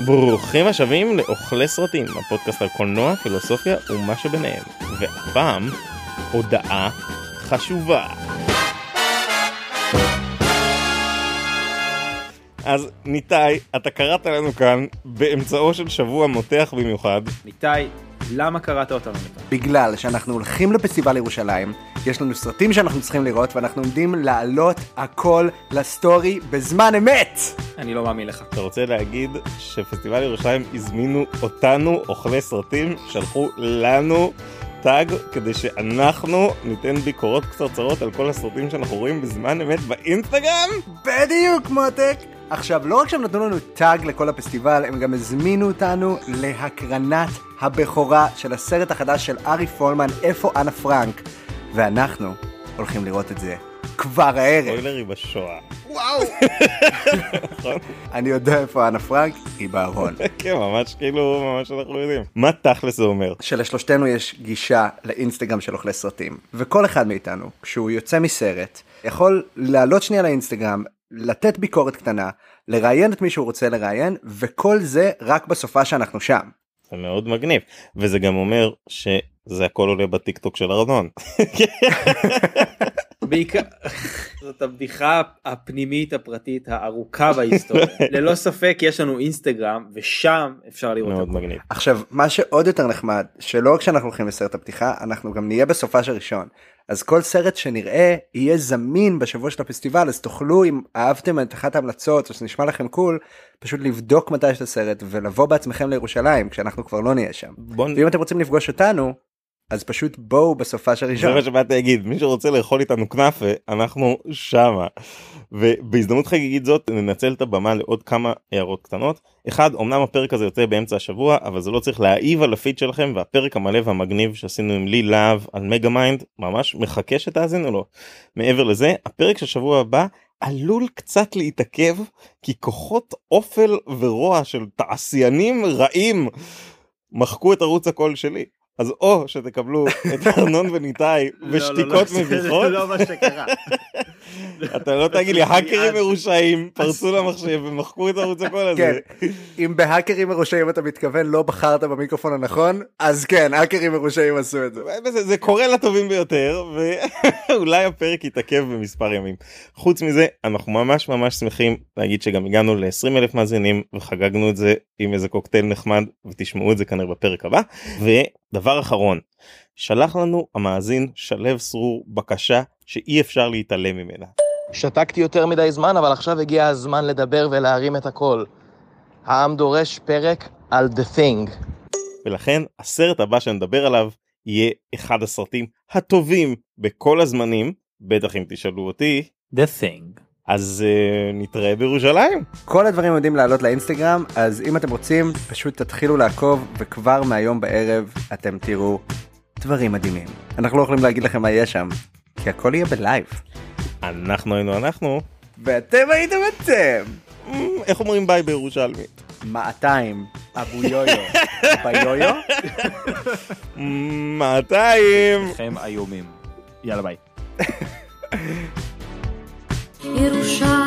ברוכים השבים לאוכלי סרטים, הפודקאסט על קולנוע, פילוסופיה ומה שביניהם. והפעם, הודעה חשובה. אז ניתאי, אתה קראת לנו כאן באמצעו של שבוע מותח במיוחד. ניתאי, למה קראת אותנו לכאן? בגלל שאנחנו הולכים לפסטיבל ירושלים, יש לנו סרטים שאנחנו צריכים לראות ואנחנו עומדים להעלות הכל לסטורי בזמן אמת! אני לא מאמין לך. אתה רוצה להגיד שפסטיבל ירושלים הזמינו אותנו, אוכלי סרטים, שלחו לנו טאג כדי שאנחנו ניתן ביקורות קצרצרות על כל הסרטים שאנחנו רואים בזמן אמת באינסטגרם? בדיוק מותק! עכשיו, לא רק שהם נתנו לנו טאג לכל הפסטיבל, הם גם הזמינו אותנו להקרנת הבכורה של הסרט החדש של ארי פולמן, איפה אנה פרנק? ואנחנו הולכים לראות את זה כבר הערב. ספוילרי בשואה. וואו! אני יודע איפה אנה פרנק, היא בארון. כן, ממש כאילו, ממש אנחנו יודעים. מה תכלס זה אומר? שלשלושתנו יש גישה לאינסטגרם של אוכלי סרטים, וכל אחד מאיתנו, כשהוא יוצא מסרט, יכול לעלות שנייה לאינסטגרם, לתת ביקורת קטנה, לראיין את מי שהוא רוצה לראיין, וכל זה רק בסופה שאנחנו שם. זה מאוד מגניב. וזה גם אומר שזה הכל עולה בטיקטוק של ארנון. בעיקר, זאת הבדיחה הפנימית הפרטית הארוכה בהיסטוריה. ללא ספק יש לנו אינסטגרם ושם אפשר לראות מאוד הכל. מגניב. עכשיו, מה שעוד יותר נחמד, שלא רק שאנחנו הולכים לסרט הפתיחה, אנחנו גם נהיה בסופה של ראשון. אז כל סרט שנראה יהיה זמין בשבוע של הפסטיבל, אז תוכלו, אם אהבתם את אחת ההמלצות, או שנשמע לכם קול, פשוט לבדוק מתי יש את הסרט, ולבוא בעצמכם לירושלים, כשאנחנו כבר לא נהיה שם. בוא. ואם אתם רוצים לפגוש אותנו, אז פשוט בואו בסופה של זה ראשון. מה שבאתי להגיד, מי שרוצה לאכול איתנו כנאפה, אנחנו שמה. ובהזדמנות חגיגית זאת ננצל את הבמה לעוד כמה הערות קטנות. אחד, אמנם הפרק הזה יוצא באמצע השבוע, אבל זה לא צריך להעיב על הפיד שלכם, והפרק המלא והמגניב שעשינו עם לי להב על מגה מיינד, ממש מחכה שתאזינו לו. מעבר לזה, הפרק של שבוע הבא עלול קצת להתעכב, כי כוחות אופל ורוע של תעשיינים רעים מחקו את ערוץ הקול שלי. אז או שתקבלו את ארנון וניתאי בשתיקות מביכות, לא מה שקרה. אתה לא תגיד לי האקרים מרושעים פרצו למחשב ומחקו את ערוץ הקול הזה. כן, אם בהאקרים מרושעים אתה מתכוון לא בחרת במיקרופון הנכון, אז כן, האקרים מרושעים עשו את זה. זה, זה קורה לטובים ביותר ואולי הפרק יתעכב במספר ימים. חוץ מזה אנחנו ממש ממש שמחים להגיד שגם הגענו ל-20 אלף מאזינים וחגגנו את זה עם איזה קוקטייל נחמד ותשמעו את זה כנראה בפרק הבא. ודבר אחרון שלח לנו המאזין שלו סרור בקשה שאי אפשר להתעלם ממנה. שתקתי יותר מדי זמן, אבל עכשיו הגיע הזמן לדבר ולהרים את הקול. העם דורש פרק על The Thing. ולכן הסרט הבא שנדבר עליו יהיה אחד הסרטים הטובים בכל הזמנים בטח אם תשאלו אותי The thing. אז uh, נתראה בירושלים. כל הדברים יודעים לעלות לאינסטגרם, אז אם אתם רוצים, פשוט תתחילו לעקוב, וכבר מהיום בערב אתם תראו דברים מדהימים. אנחנו לא יכולים להגיד לכם מה יהיה שם, כי הכל יהיה בלייב. אנחנו היינו אנחנו ואתם הייתם אתם! אמ, איך אומרים ביי בירושלמית? 200 אבו יויו ביויו? 200 לכם איומים. יאללה ביי. ירושלים של זהב